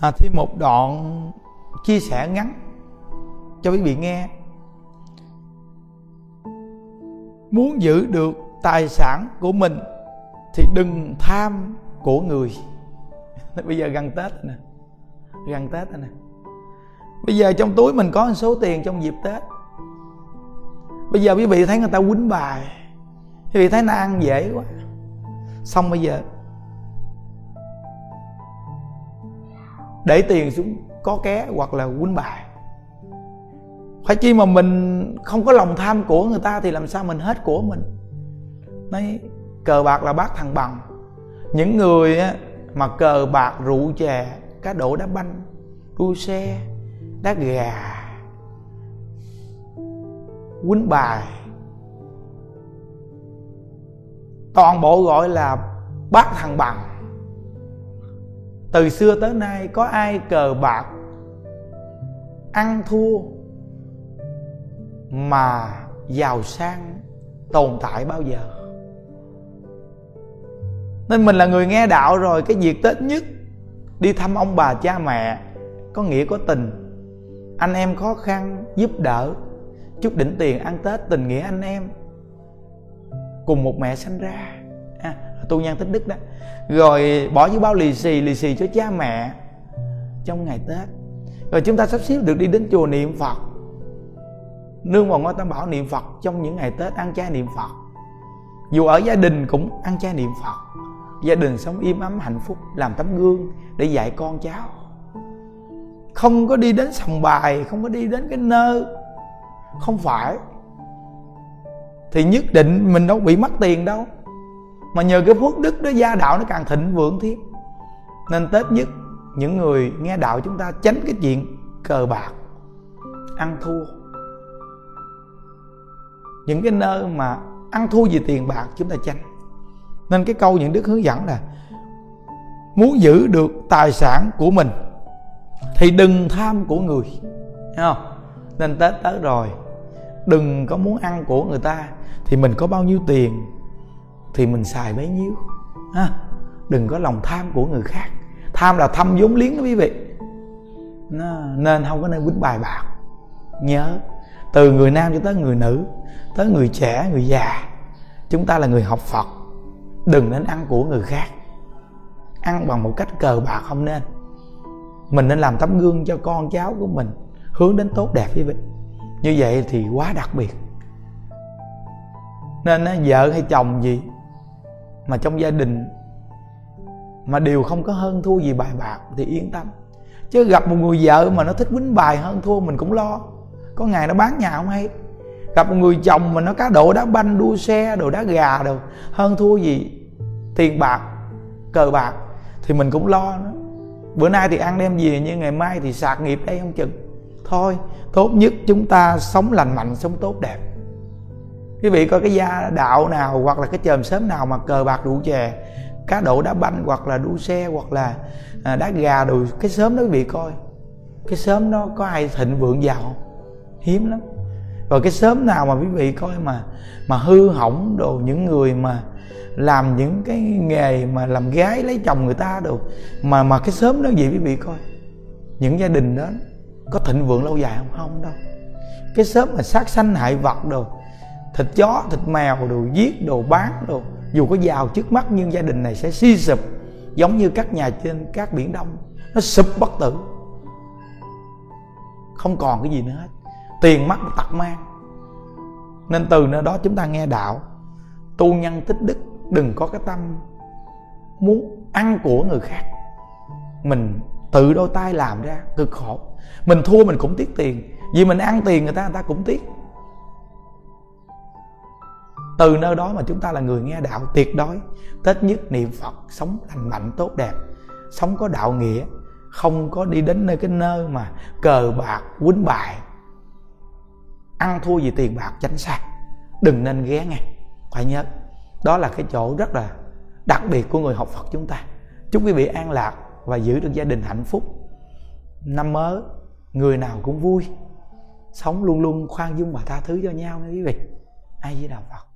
à, thêm một đoạn chia sẻ ngắn cho quý vị nghe. Muốn giữ được tài sản của mình thì đừng tham của người. Bây giờ gần tết nè. Gần tết nè. Bây giờ trong túi mình có một số tiền trong dịp tết. Bây giờ quý vị thấy người ta quýnh bài. Quý vị thấy nó ăn dễ quá. Xong bây giờ để tiền xuống có ké hoặc là quýnh bài. Phải chi mà mình không có lòng tham của người ta thì làm sao mình hết của mình? Nói cờ bạc là bác thằng bằng. Những người á, mà cờ bạc rượu chè cá độ đá banh đua xe đá gà quýnh bài toàn bộ gọi là bác thằng bằng từ xưa tới nay có ai cờ bạc ăn thua mà giàu sang tồn tại bao giờ? Nên mình là người nghe đạo rồi, cái việc tết nhất đi thăm ông bà cha mẹ có nghĩa có tình. Anh em khó khăn giúp đỡ, chút đỉnh tiền ăn tết tình nghĩa anh em cùng một mẹ sanh ra tu nhân tích đức đó. Rồi bỏ dưới bao lì xì lì xì cho cha mẹ trong ngày tết. Rồi chúng ta sắp xếp được đi đến chùa niệm phật. Nương vào ngôi tam bảo niệm phật trong những ngày tết, ăn chay niệm phật. Dù ở gia đình cũng ăn chay niệm phật. Gia đình sống im ấm, hạnh phúc, làm tấm gương để dạy con cháu. Không có đi đến sòng bài, không có đi đến cái nơi. Không phải. Thì nhất định mình đâu bị mất tiền đâu mà nhờ cái phước đức đó, gia đạo nó càng thịnh vượng thêm. Nên tết nhất, những người nghe đạo chúng ta tránh cái chuyện cờ bạc, ăn thua. Những cái nơi mà ăn thua vì tiền bạc, chúng ta tránh nên cái câu những đức hướng dẫn là, muốn giữ được tài sản của mình thì đừng tham của người. Thấy không? Nên tết tới rồi, đừng có muốn ăn của người ta thì mình có bao nhiêu tiền thì mình xài bấy nhiêu? Ha đừng có lòng tham của người khác. Tham là thâm vốn liếng đó quý vị. Nên không có nên quýnh bài bạc. Nhớ từ người nam cho tới người nữ tới người trẻ người già chúng ta là người học phật. Đừng nên ăn của người khác. Ăn bằng một cách cờ bạc không nên. Mình nên làm tấm gương cho con cháu của mình hướng đến tốt đẹp quý vị. Như vậy thì quá đặc biệt. Nên vợ hay chồng gì mà trong gia đình mà đều không có hơn thua gì bài bạc thì yên tâm. Chứ gặp một người vợ mà nó thích quýnh bài hơn thua mình cũng lo. Có ngày nó bán nhà không hay. Gặp một người chồng mà nó cá độ đá banh, đua xe, đồ đá gà đồ, hơn thua gì tiền bạc, cờ bạc thì mình cũng lo nữa. Bữa nay thì ăn đem về nhưng ngày mai thì sạc nghiệp đây không chừng. Thôi, tốt nhất chúng ta sống lành mạnh, sống tốt đẹp quý vị coi cái gia đạo nào hoặc là cái chòm sớm nào mà cờ bạc rượu chè, cá độ đá banh hoặc là đua xe hoặc là à, đá gà đồ, cái sớm đó quý vị coi. Cái sớm đó có ai thịnh vượng giàu không? Hiếm lắm. Và cái sớm nào mà quý vị coi mà mà hư hỏng đồ, những người mà làm những cái nghề mà làm gái lấy chồng người ta đồ, mà mà cái sớm đó gì quý vị coi? Những gia đình đó có thịnh vượng lâu dài không? Không đâu. Cái sớm mà sát sanh hại vật đồ thịt chó, thịt mèo đồ, giết đồ, bán đồ. Dù có giàu trước mắt, nhưng gia đình này sẽ suy sụp, giống như các nhà trên các biển đông. Nó sụp bất tử. Không còn cái gì nữa hết. Tiền mất tật mang. Nên từ nơi đó chúng ta nghe đạo. Tu nhân tích đức, đừng có cái tâm muốn ăn của người khác. Mình tự đôi tay làm ra, cực khổ. Mình thua mình cũng tiếc tiền. Vì mình ăn tiền, người ta người ta cũng tiếc từ nơi đó mà chúng ta là người nghe đạo tuyệt đối. Tết nhất niệm phật sống lành mạnh, tốt đẹp. Sống có đạo nghĩa. Không có đi đến nơi, cái nơi mà cờ bạc, quýnh bài. Ăn thua vì tiền bạc tránh xa đừng nên ghé nghe phải nhớ, đó là cái chỗ rất là đặc biệt của người học phật chúng ta. Chúc quý vị an lạc và giữ được gia đình hạnh phúc. Năm mới, người nào cũng vui. Sống luôn luôn khoan dung và tha thứ cho nhau nha quý vị. Ai với đạo phật?